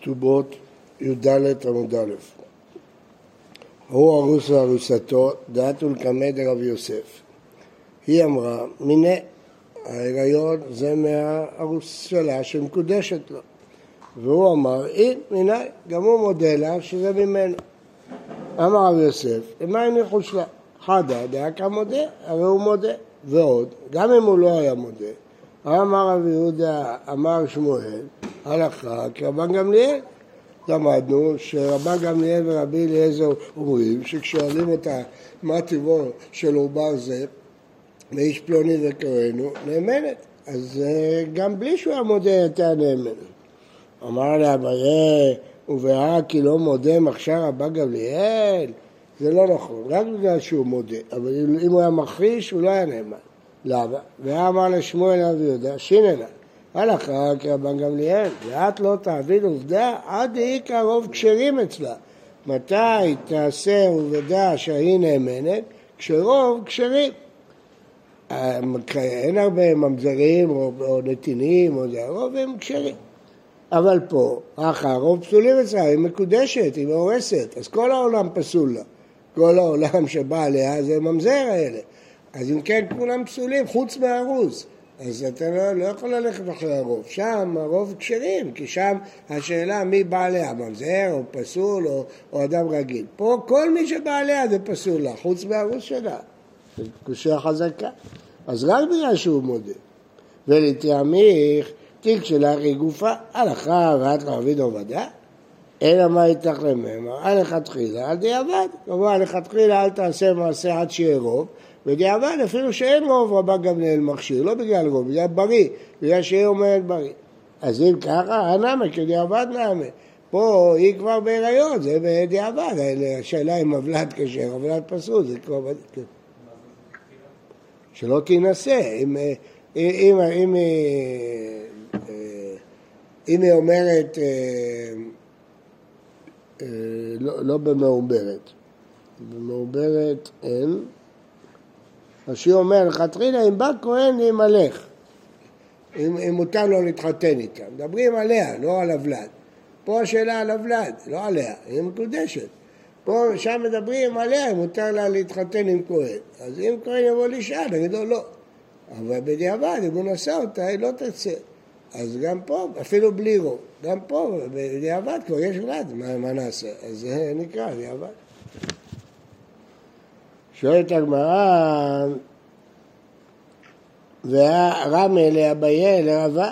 כתובות י"ד עמוד א'. הוא ארוס וארוסתו, דעת ולקמא דרב יוסף. היא אמרה, מיני, ההיריון זה מהארוס שלה שמקודשת לו. והוא אמר, אין, מיני, גם הוא מודה לה שזה ממנו. אמר רב יוסף, למה הניחו שלה? חדה דאקה מודה, הרי הוא מודה. ועוד, גם אם הוא לא היה מודה, אמר רב יהודה, אמר שמואל, הלכה כרבן גמליאל. למדנו שרבן גמליאל ורבי אליעזר אומרים שכשואלים אותה מה טבעו של עובר זה, ואיש פלוני וקראנו, נאמנת. אז אה, גם בלי שהוא היה מודה הייתה נאמנת. אמר לה אביי, ובראה כי לא מודה מחשר רבן גמליאל, זה לא נכון, רק בגלל שהוא מודה, אבל אם הוא היה מכחיש הוא לא היה נאמן. למה? ואמר לשמואל אבי יהודה, שיננה, הלכה כרבן גמליאל, ואת לא תעביד עובדה עד דאיקרא רוב כשרים אצלה. מתי תעשה עובדה שהיא נאמנת? כשרוב כשרים. אין הרבה ממזרים או, או נתינים, או זה, הרוב הם כשרים. אבל פה, אחר רוב פסולים אצלה, היא מקודשת, היא מאורסת, אז כל העולם פסול לה. כל העולם שבא עליה זה ממזר האלה. אז אם כן, כולם פסולים, חוץ מהארוז. אז אתה לא, לא יכול ללכת אחרי הרוב. שם הרוב כשרים, כי שם השאלה מי בא עליה, ממזר או פסול או, או אדם רגיל. פה כל מי שבא עליה זה פסול לה, חוץ מהרוס שלה. זו קושייה חזקה. אז רק בגלל שהוא מודה. ולתעמיך תיק שלך היא גופה, הלכה ואת לעביד עובדה, אלא מה איתך לממה, על לכתחילה, על דיעבד. כלומר, לכתחילה אל תעשה מעשה עד שיהיה רוב, בדיעבד אפילו שאין רוב רבן גמליאל מכשיר, לא בגלל רוב, בגלל בריא, בגלל שהיא אומרת בריא. אז אם ככה, הנאמה כדיעבד נאמה. פה היא כבר בהיריון, זה בדיעבד, השאלה אם מבלד כשר, מבלד פסול, זה כבר... כן. שלא תינשא, אם, אם, אם, אם היא אומרת לא, לא במעוברת, במעוברת אין, רש"י אומר, לכתחילה אם בא כהן ימלך, אם, אם מותר לו להתחתן איתה. מדברים עליה, לא על הוולד. פה השאלה על הוולד, לא עליה, היא מקודשת. פה, שם מדברים עליה, אם מותר לה להתחתן עם כהן. אז אם כהן יבוא לאישה, נגיד לו לא. אבל בדיעבד, אם הוא נשא אותה, היא לא תצא. אז גם פה, אפילו בלי רוב, גם פה, בדיעבד כבר יש ולד, מה, מה נעשה? אז זה נקרא דיעבד. שואלת הגמרא, והרמי לאביי לרבה,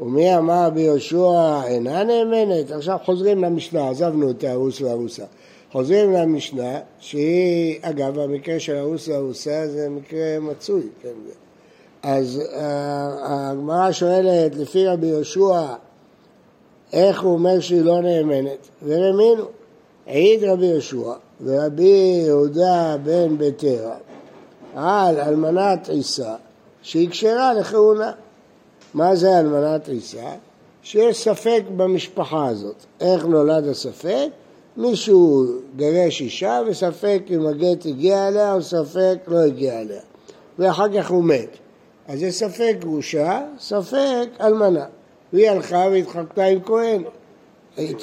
ומי אמר ביהושע אינה נאמנת? עכשיו חוזרים למשנה, עזבנו את הארוס והארוסה. חוזרים למשנה, שהיא, אגב, המקרה של הארוס והארוסה זה מקרה מצוי, כן, אז אה, הגמרא שואלת, לפי רבי יהושע, איך הוא אומר שהיא לא נאמנת? ורמינו, העיד רבי יהושע ורבי יהודה בן ביתרה על אלמנת עיסה שהיא כשרה לכהונה. מה זה אלמנת עיסה? שיש ספק במשפחה הזאת. איך נולד הספק? מישהו גרש אישה וספק אם הגט הגיע אליה או ספק לא הגיע אליה. ואחר כך הוא מת. אז זה ספק גרושה, ספק אלמנה. והיא הלכה והתחתנה עם כהן. היא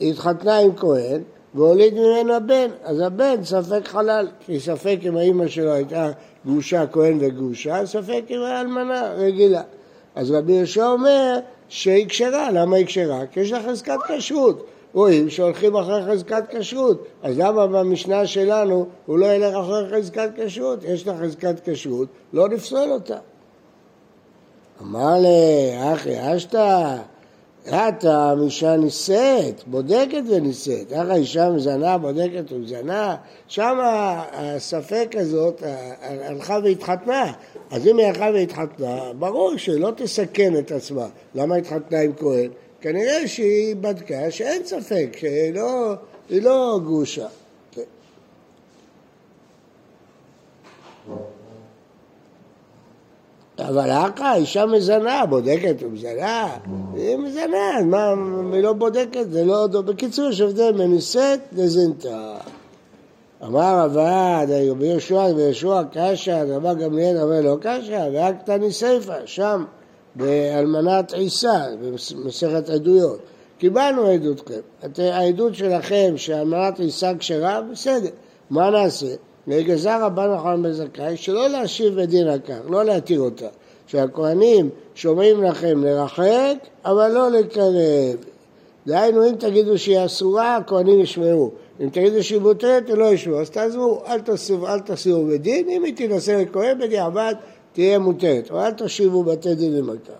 התחתנה עם כהן, והוליד ממנה בן, אז הבן ספק חלל, כי ספק אם האימא שלו הייתה גרושה, כהן וגרושה, ספק אם היה אלמנה רגילה. אז רבי יהושע אומר שהיא כשרה, למה היא כשרה? כי יש לה חזקת כשרות. רואים שהולכים אחרי חזקת כשרות, אז למה במשנה שלנו הוא לא ילך אחרי חזקת כשרות? יש לה חזקת כשרות, לא נפסול אותה. אמר לי, אחי אשתא, את האישה נישאת, בודקת ונישאת. איך האישה מזנה, בודקת ומזנה? שם הספק הזאת הלכה והתחתנה. אז אם היא הלכה והתחתנה, ברור שלא תסכן את עצמה. למה התחתנה עם כהן? כנראה שהיא בדקה שאין ספק, שהיא לא, לא גרושה. אבל אחא, אישה מזנה, בודקת ומזנה, היא מזנה, מה, היא לא בודקת, זה לא... בקיצור, יש הבדל מנישאת לזינתה. אמר עבד, רבי יהושע, רבי יהושע קשה, רבי גמליאל אבל לא קשה, ואקתני סיפא, שם, באלמנת עיסה, במסכת עדויות. קיבלנו עדותכם. העדות שלכם שהאלמנת נישא כשרה, בסדר. מה נעשה? וגזר רבן נחמן בן זכאי שלא להשיב בדין על כך, לא להתיר אותה. שהכהנים שומעים לכם לרחק, אבל לא לקרב. דהיינו, אם תגידו שהיא אסורה, הכהנים ישמעו. אם תגידו שהיא מותרת, הם לא ישמעו. אז תעזבו, אל תשיבו, אל תשיבו בדין, אם היא תנסה לכהן בדיעבד, תהיה מותרת. או אל תשיבו בתי דין למלכה.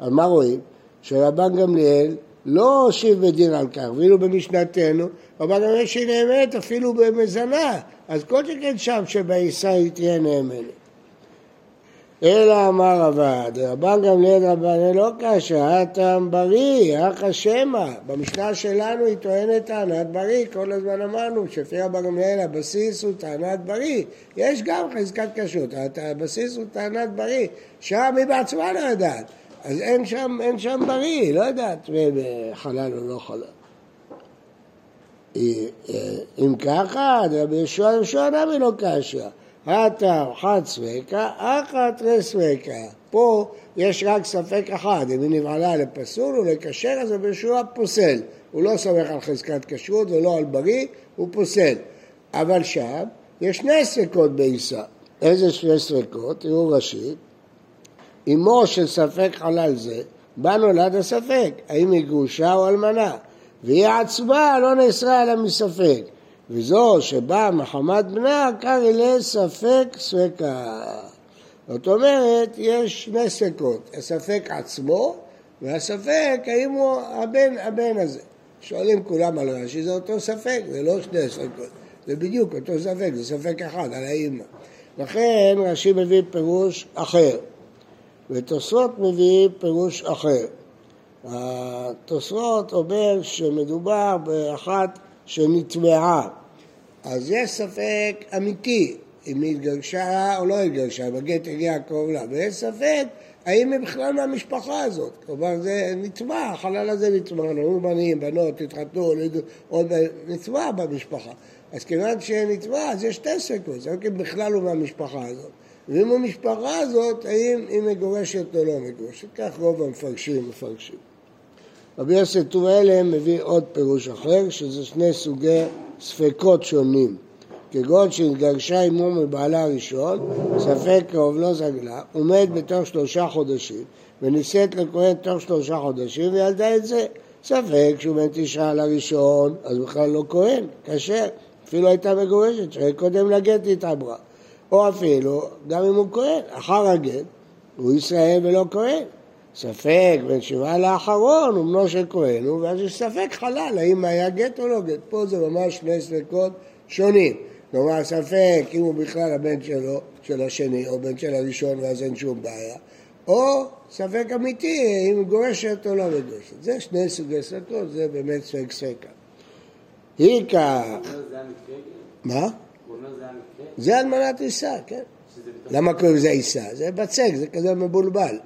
אז מה רואים? שרבן גמליאל לא הושיב בדין על כך, ואילו במשנתנו, רבן גמליאל שהיא נאמנת אפילו במזנה, אז כל שכן שם שבעיסה היא תהיה נאמנת. אלא אמר רבד, רבן גמליאל רבן לא קשה, הטעם בריא, אך שמא. במשנה שלנו היא טוענת טענת בריא, כל הזמן אמרנו שלפי רבן גמליאל הבסיס הוא טענת בריא. יש גם חזקת כשרות, הבסיס הוא טענת בריא. שם היא בעצמה לא יודעת. אז אין שם, אין שם בריא, לא יודעת חלל או לא חלל. אם ככה, רבי יהושע יהושע נמי לא קשה. הטה חד ספקה, אחת רספקה. פה יש רק ספק אחד, אם היא נבעלה לפסול או לכשר, אז רבי יהושע פוסל. הוא לא סומך על חזקת כשרות ולא על בריא, הוא פוסל. אבל שם יש שני ספקות בעיסה. איזה שני ספקות? תראו ראשית. אמו של ספק חלל זה, בה נולד הספק, האם היא גרושה או אלמנה, והיא עצמה לא נאסרה אלא מספק, וזו שבאה מחמת בנה קרא לספק ספקה. זאת אומרת, יש שני ספקות, הספק עצמו והספק האם הוא הבן, הבן הזה. שואלים כולם על רש"י, זה אותו ספק, זה לא שני ספקות, זה בדיוק אותו ספק, זה ספק אחד על האימא. לכן רש"י מביא פירוש אחר. ותוספות מביא פירוש אחר. התוספות אומר שמדובר באחת שנטמעה, אז יש ספק אמיתי אם היא התגרשה או לא התגרשה, אם הגט הגיע קרוב לה, ויש ספק האם היא בכלל מהמשפחה הזאת. כלומר זה נטמע, החלל הזה נטמע, נאמרו בנים, בנות, התחתנו, עוד נטמע במשפחה. אז כיוון שנטמע, אז יש שתי ספקות, זה בכלל הוא מהמשפחה הזאת. ואם המשפחה הזאת, האם היא מגורשת או לא מגורשת. כך רוב המפרשים מפרשים. רבי יוסף טוב אלם מביא עוד פירוש אחר, שזה שני סוגי ספקות שונים. כגון שהתגרשה עמו מבעלה הראשון, ספק קרוב לא זגלה, עומד בתוך שלושה חודשים, ונישאת לכהן תוך שלושה חודשים, וילדה את זה. ספק שהוא בן תשעה לראשון, אז בכלל לא כהן, כשר. אפילו הייתה מגורשת, שקודם לגט התעברה. או אפילו, גם אם הוא כהן, אחר הגט, הוא ישראל ולא כהן. ספק בין שבעה לאחרון הוא בנו של כהן, ואז יש ספק חלל, האם היה גט או לא גט. פה זה ממש שני ספקות שונים. כלומר, ספק אם הוא בכלל הבן שלו, של השני, או בן של הראשון, ואז אין שום בעיה. או ספק אמיתי, אם הוא גורשת או לא מגורשת. זה שני סוגי ספקות, זה באמת ספק ספקה. היא כך... מה? זה אלמנת עיסה, כן. למה קוראים לזה עיסה? זה בצק, זה כזה מבולבל.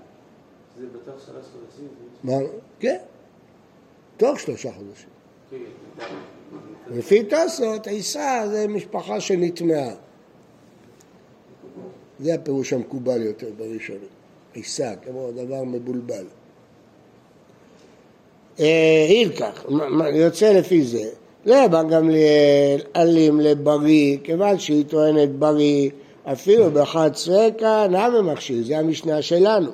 זה בתוך שלוש חודשים? מה? כן, תוך שלושה חודשים. לפי תוספות, עיסה זה משפחה שנטמעה. זה הפירוש המקובל יותר בראשונים. עיסה, כמו דבר מבולבל. הילקח, יוצא לפי זה. לרבן גמליאל אלים לבריא, כיוון שהיא טוענת בריא, אפילו בחד סרקה נמי מכשיר, זה המשנה שלנו.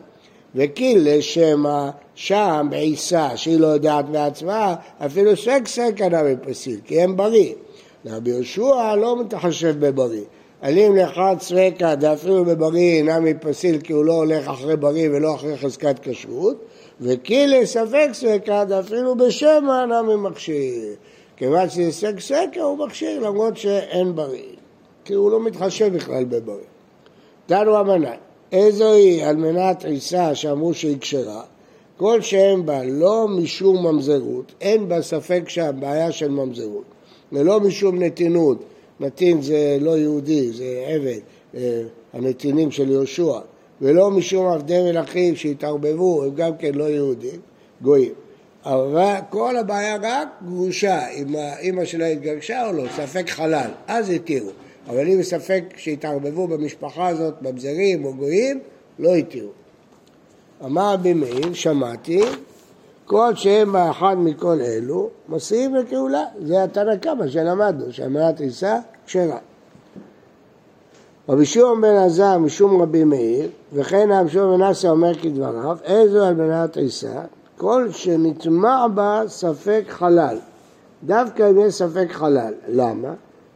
וקיל לשמא שם בעיסה שהיא לא יודעת בעצמה, אפילו סק סקה נמי פסיל, כי הם בריא. רבי יהושע לא מתחשב בבריא. אלים לאחד סרקה דאפילו בבריא נמי פסיל כי הוא לא הולך אחרי בריא ולא אחרי חזקת כשרות, וקיל לספק סרקה דאפילו בשמא נמי מכשיר. כיוון שזה סק סקר הוא מכשיר למרות שאין בריא, כי הוא לא מתחשב בכלל בבריא. דנו אמנה, איזו היא על מנת עיסה שאמרו שהיא כשרה, כל שאין בה לא משום ממזרות, אין בה ספק שם בעיה של ממזרות, ולא משום נתינות, נתין זה לא יהודי, זה עבד, אה, הנתינים של יהושע, ולא משום עבדי מלכים שהתערבבו, הם גם כן לא יהודים, גויים. אבל כל הבעיה רק גרושה, אם האימא שלה התגרשה או לא, ספק חלל, אז התירו. אבל אם ספק שהתערבבו במשפחה הזאת, ממזרים או גויים, לא התירו. אמר רבי מאיר, שמעתי, כל שאין בה אחד מכל אלו, מסיעים לכהולה. זה התנא קמא שלמדנו, שהמנת עיסה כשרה. רבי שמעון בן עזר משום רבי מאיר, וכן רבי שמעון בן עשה אומר כדבריו, איזו על מנת עיסה, כל שנטמע בה ספק חלל. דווקא אם יש ספק חלל. למה?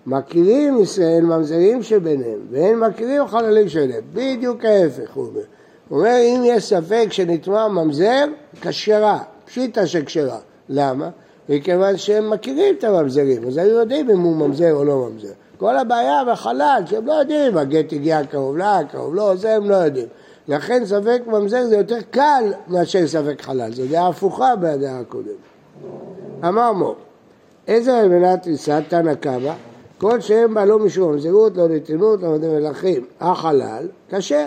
מכירים ישראל ממזרים שביניהם, ואין מכירים חללים שביניהם. בדיוק ההפך, הוא אומר. הוא אומר, אם יש ספק שנטמע ממזר, כשרה, פשיטה שכשרה. למה? מכיוון שהם מכירים את הממזרים, אז הם יודעים אם הוא ממזר או לא ממזר. כל הבעיה בחלל, שהם לא יודעים אם הגט הגיע קרוב לה, קרוב לא, זה הם לא יודעים. לכן ספק ממזר זה יותר קל מאשר ספק חלל, זו דעה הפוכה מהדעה הקודמת. אמר מור, איזה מנת תריסת תנא קמא, כל שאין בה לא משום ממזרות, לא נתינות, לא מדי מלכים, החלל, כשר.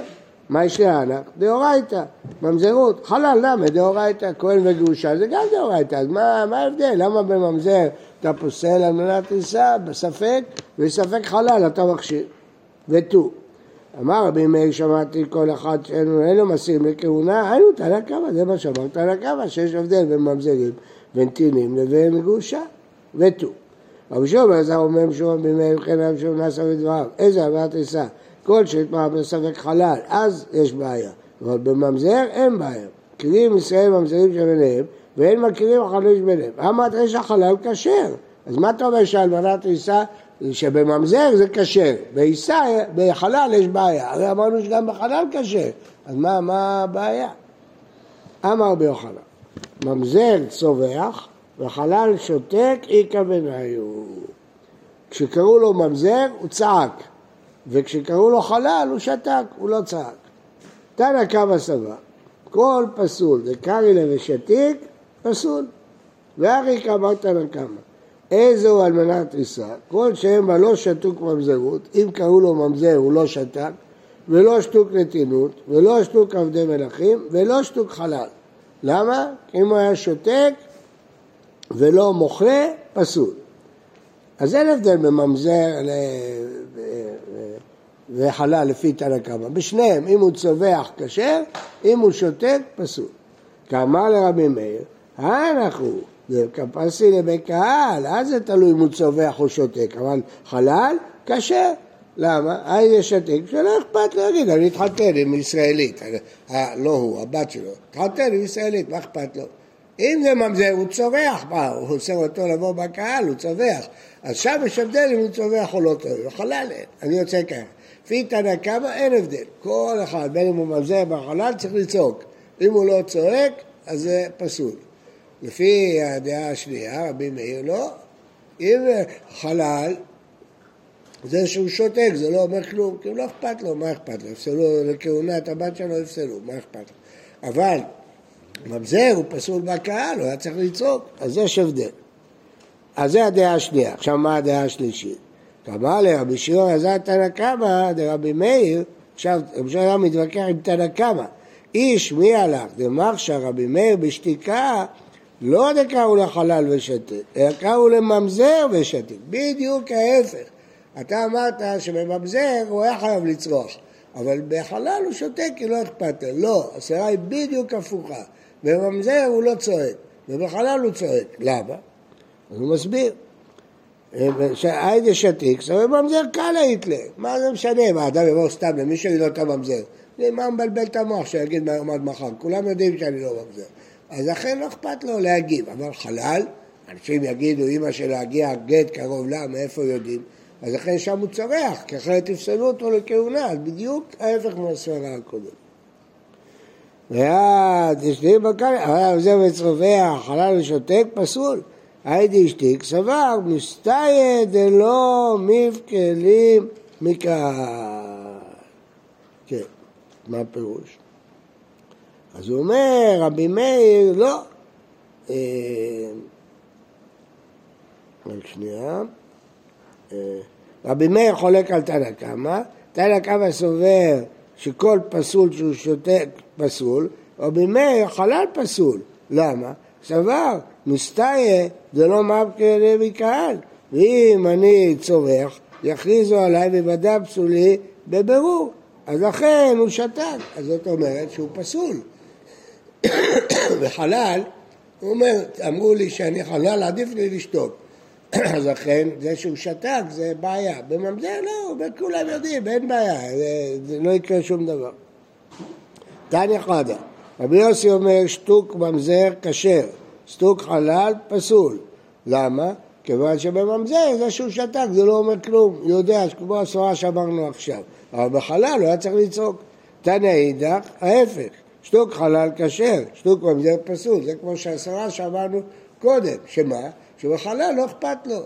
מה יש להנח? דאורייתא, ממזרות, חלל למה? דאורייתא, כהן וגרושה זה גם דאורייתא, אז מה, מה ההבדל? למה בממזר אתה פוסל על מנת טיסה בספק, וספק חלל אתה מכשיר, ותו. אמר רבי מאיר שמעתי כל אחד שאין לו מסיר לכהונה, היינו תנא קמא, זה מה שאמר תנא קמא, שיש הבדל בין ממזרים ונתינים לבין גרושה, ותו. רבי שמעון עזר אומר משום רבי מאיר וכן רבי שמעון נעשה בדבריו, איזה עברת טיסה? כל שהתמרה בספק חלל, אז יש בעיה, אבל בממזר אין בעיה. מכירים ישראל ממזרים שביניהם, ואין מכירים החלל שביניהם. אמרת יש החלל כשר, אז מה אתה אומר שאלמנת עיסה, שבממזר זה כשר, בחלל יש בעיה, הרי אמרנו שגם בחלל כשר, אז מה, מה הבעיה? אמר ביוחנן, ממזר צווח וחלל שותק איכא בניו. כשקראו לו ממזר הוא צעק, וכשקראו לו חלל הוא שתק, הוא לא צעק. תנא קמא סבא, כל פסול דקרי לה ושתיק, פסול. ואחי כאמר תנא קמא, איזו אלמנת תריסה, כל שהם בה לא שתוק ממזרות, אם קראו לו ממזר הוא לא שתק, ולא שתוק נתינות, ולא שתוק עבדי מלכים, ולא שתוק חלל. למה? אם הוא היה שותק ולא מוכרה, פסול. אז אין הבדל בממזר וחלל לפי תנא קמא. בשניהם, אם הוא צווח כשר, אם הוא שותק, פסול. כאמר לרבי מאיר, אנחנו, זה כפסי לבית קהל, אז זה תלוי אם הוא צווח או שותק, אבל חלל, כשר. למה? היי ישתק, שלא אכפת לו להגיד, אני אתחתן עם ישראלית, אה, לא הוא, הבת שלו, אתחתן עם ישראלית, מה אכפת לו? אם זה ממזר, הוא צווח, מה, הוא עושה אותו לבוא בקהל, הוא צווח. אז שם יש הבדל אם הוא צווח או לא צווח, חלל אין, אני יוצא ככה. לפי תנא קמא אין הבדל, כל אחד, בין אם הוא ממזר בחלל, צריך לצעוק. אם הוא לא צועק, אז זה פסול. לפי הדעה השנייה, רבי מאיר לא, אם חלל, זה שהוא שותק, זה לא אומר כלום, כי לא אכפת לו, מה אכפת לו? יפסלו לכהונה את הבת שלו, יפסלו, מה אכפת לו? אבל ממזר הוא פסול בקהל, הוא היה צריך לצעוק, אז יש הבדל. אז זה הדעה השנייה. עכשיו מה הדעה השלישית? אמר לרבי שמעון עזר תנא קמא דרבי מאיר, עכשיו רבי שמעון מתווכח עם תנא קמא. איש מי הלך? דמרשה רבי מאיר בשתיקה לא דקראו לחלל ושתק, אלא קראו לממזר ושתק. בדיוק ההפך. אתה אמרת שבממזר הוא היה חייב לצרוח, אבל בחלל הוא שותק כי לא אכפת לו. לא, הסירה היא בדיוק הפוכה. בממזר הוא לא צועק, ובחלל הוא צועק. למה? אז הוא מסביר. שהיידה שתיק, זאת אומרת ממזר קל היית לה, מה זה משנה, מה אדם יבוא סתם למישהו יגיד לו אתה ממזר, מה מבלבל את המוח שיגיד מהיום עד מחר, כולם יודעים שאני לא ממזר, אז לכן לא אכפת לו להגיב, אבל חלל, אנשים יגידו אמא של להגיע גט קרוב לה, מאיפה יודעים, אז לכן שם הוא צורח, כי אחרת תפסלו אותו לכהונה, אז בדיוק ההפך מהסברה הקודמת. ויד, יש לי בקר, אבל זה מצרובח, חלל ושותק, פסול. היידי אשתיק סבר, מסתיה דלא מבכלים מקהל. כן, מה הפירוש? אז הוא אומר, רבי מאיר, לא. אה, רק שנייה. אה, רבי מאיר חולק על תנא קמא, תנא קמא סובר שכל פסול שהוא שותק פסול, רבי מאיר חלל פסול. למה? סבר, מסתיה זה לא מבקה לוי קהל, ואם אני צורך, יכריזו עליי בוודא פסולי בבירור. אז לכן הוא שתק, אז זאת אומרת שהוא פסול. וחלל הוא אומר, אמרו לי שאני חלל, עדיף לי לשתוק. אז לכן, זה שהוא שתק זה בעיה. בממזר לא, כולם יודעים, אין בעיה, זה, זה לא יקרה שום דבר. תניא חדה, רבי יוסי אומר שטוק ממזר כשר, שטוק חלל פסול. למה? כיוון שבממזר זה שהוא שתק, זה לא אומר כלום, יודע, כמו הסורה שאמרנו עכשיו. אבל בחלל הוא היה צריך לצעוק. תניא אידך, ההפך, שטוק חלל כשר, שטוק ממזר פסול, זה כמו שהסורה שאמרנו קודם, שמה? שבחלל לא אכפת לו.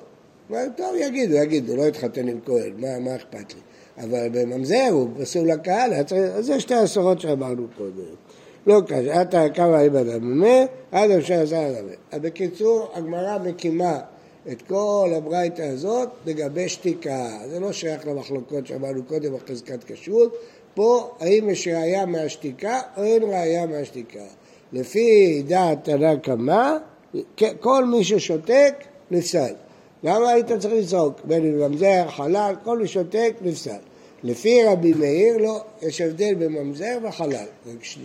טוב, יגידו, יגידו, לא התחתן עם כהן, מה, מה אכפת לי? אבל בממזר הוא פסול לקהל, אז זה שתי עשרות שאמרנו קודם. לא קשה, אתה כמה איבד הממה, עד אפשר עשה לדבר. אז בקיצור, הגמרא מקימה את כל הברייתא הזאת לגבי שתיקה. זה לא שייך למחלוקות שאמרנו קודם בחזקת כשרות. פה, האם יש ראייה מהשתיקה או אין ראייה מהשתיקה. לפי דעת תנא קמא, כל מי ששותק, נפסל. למה היית צריך לצעוק? בין אם ממזר, חלל, כל מי ששותק, נפסל. לפי רבי מאיר, לא, יש הבדל בממזר וחלל.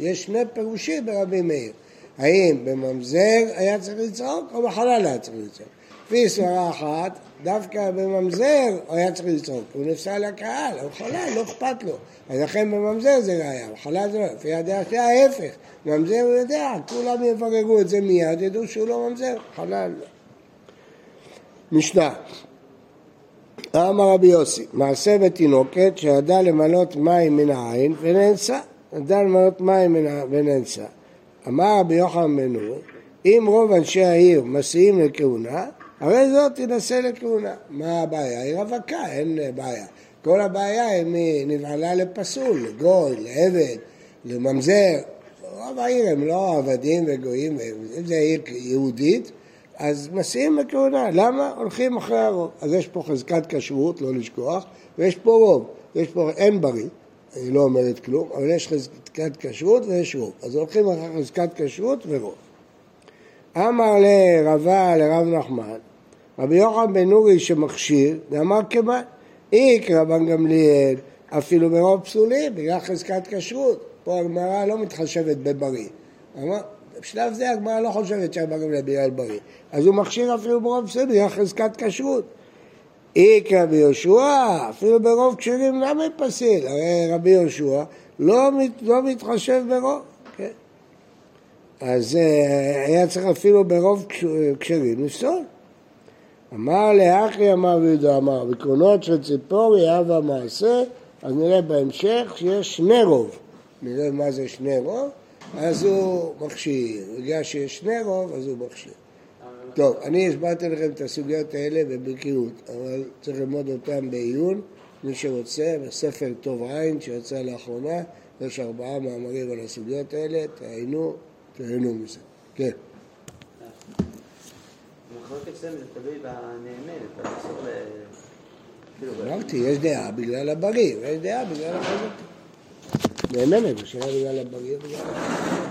יש שני פירושים ברבי מאיר. האם בממזר היה צריך לצעוק או בחלל היה צריך לצעוק? לפי סברה אחת, דווקא בממזר הוא היה צריך לצעוק, הוא נפסל לקהל, הוא חלל, לא אכפת לו. אז לכן בממזר זה ראייה, בחלל זה לא, לפי הדעה שלי ההפך, ממזר הוא יודע, כולם יבררו את זה מיד, ידעו שהוא לא ממזר, חלל לא. משנה, אמר רבי יוסי, מעשה בתינוקת שידע למלות מים מן העין ונאנסה, ידע למלות מים ונאנסה. אמר רבי יוחנן בן נור, אם רוב אנשי העיר מסיעים לכהונה, הרי זאת תינשא לכהונה. מה הבעיה? היא רווקה, אין בעיה. כל הבעיה היא נבעלה לפסול, לגוי, לעבד, לממזר. רוב העיר הם לא עבדים וגויים, אם זה עיר יהודית, אז מסיעים לכהונה. למה? הולכים אחרי הרוב. אז יש פה חזקת כשרות, לא לשכוח, ויש פה רוב. יש פה, אין בריא, היא לא אומרת כלום, אבל יש חזקת כשרות ויש רוב. אז הולכים אחרי חזקת כשרות ורוב. אמר לרבה לרב נחמן, רבי יוחנן בן נורי שמכשיר, ואמר כמאן, איק רבן גמליאל, אפילו מרוב פסולים, בגלל חזקת כשרות. פה הגמרא לא מתחשבת בבריא. אמר, בשלב זה הגמרא לא חושבת שרבן גמליאל בגלל בריא. אז הוא מכשיר אפילו ברוב פסולים, בגלל חזקת כשרות. איק רבי יהושע, אפילו ברוב כשרים למה פסיל? הרי רבי יהושע לא, מת, לא מתחשב ברוב. אז אה, היה צריך אפילו ברוב כשרים לפסול. אמר לאחי אמר ויהודה אמר, בקרונות של ציפורי אב המעשה, אז נראה בהמשך שיש שני רוב. נראה מה זה שני רוב, אז הוא מכשיר. בגלל שיש שני רוב, אז הוא מכשיר. טוב, אני הסברתי לכם את הסוגיות האלה בבקיאות, אבל צריך ללמוד אותן בעיון. מי שרוצה, בספר טוב עין שיצא לאחרונה, יש ארבעה מאמרים על הסוגיות האלה, תעיינו, תהנו מזה. כן. כאילו, אמרתי, יש דעה בגלל הבריא, ויש דעה בגלל החזקה. נאמנת, השאלה בגלל הבריא או בגלל החזקה.